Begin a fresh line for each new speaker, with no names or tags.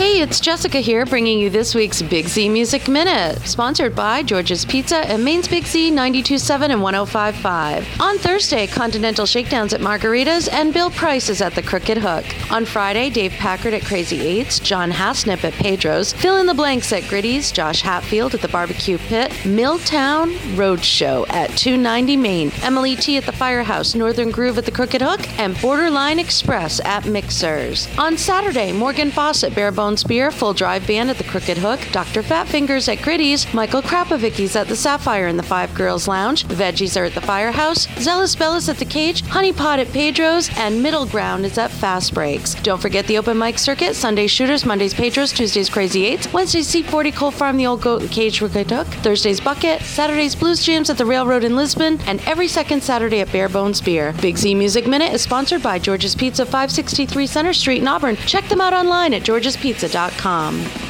Hey, it's Jessica here bringing you this week's Big Z Music Minute, sponsored by George's Pizza and Maine's Big Z 927 and 1055. On Thursday, Continental Shakedowns at Margaritas and Bill Price is at the Crooked Hook. On Friday, Dave Packard at Crazy Eights, John Hasnip at Pedro's, Fill in the Blanks at Gritty's, Josh Hatfield at the Barbecue Pit, Milltown Roadshow at 290 Main, Emily T at the Firehouse, Northern Groove at the Crooked Hook, and Borderline Express at Mixers. On Saturday, Morgan Fawcett, Barebone Beer, Full Drive Band at the Crooked Hook, Dr. Fat Fingers at Gritty's, Michael Krapovicki's at the Sapphire in the Five Girls Lounge, Veggies are at the Firehouse, Zealous Bellas at the Cage, Honey Pot at Pedro's, and Middle Ground is at Fast Breaks. Don't forget the open mic circuit, Sunday Shooters, Mondays Pedro's, Tuesdays Crazy Eights, Wednesdays C40 Coal Farm, the Old Goat and Cage Crooked Hook, Thursdays Bucket, Saturdays Blues Jams at the Railroad in Lisbon, and every second Saturday at Bear Bones Beer. Big Z Music Minute is sponsored by George's Pizza, 563 Center Street in Auburn. Check them out online at georgespizza.com.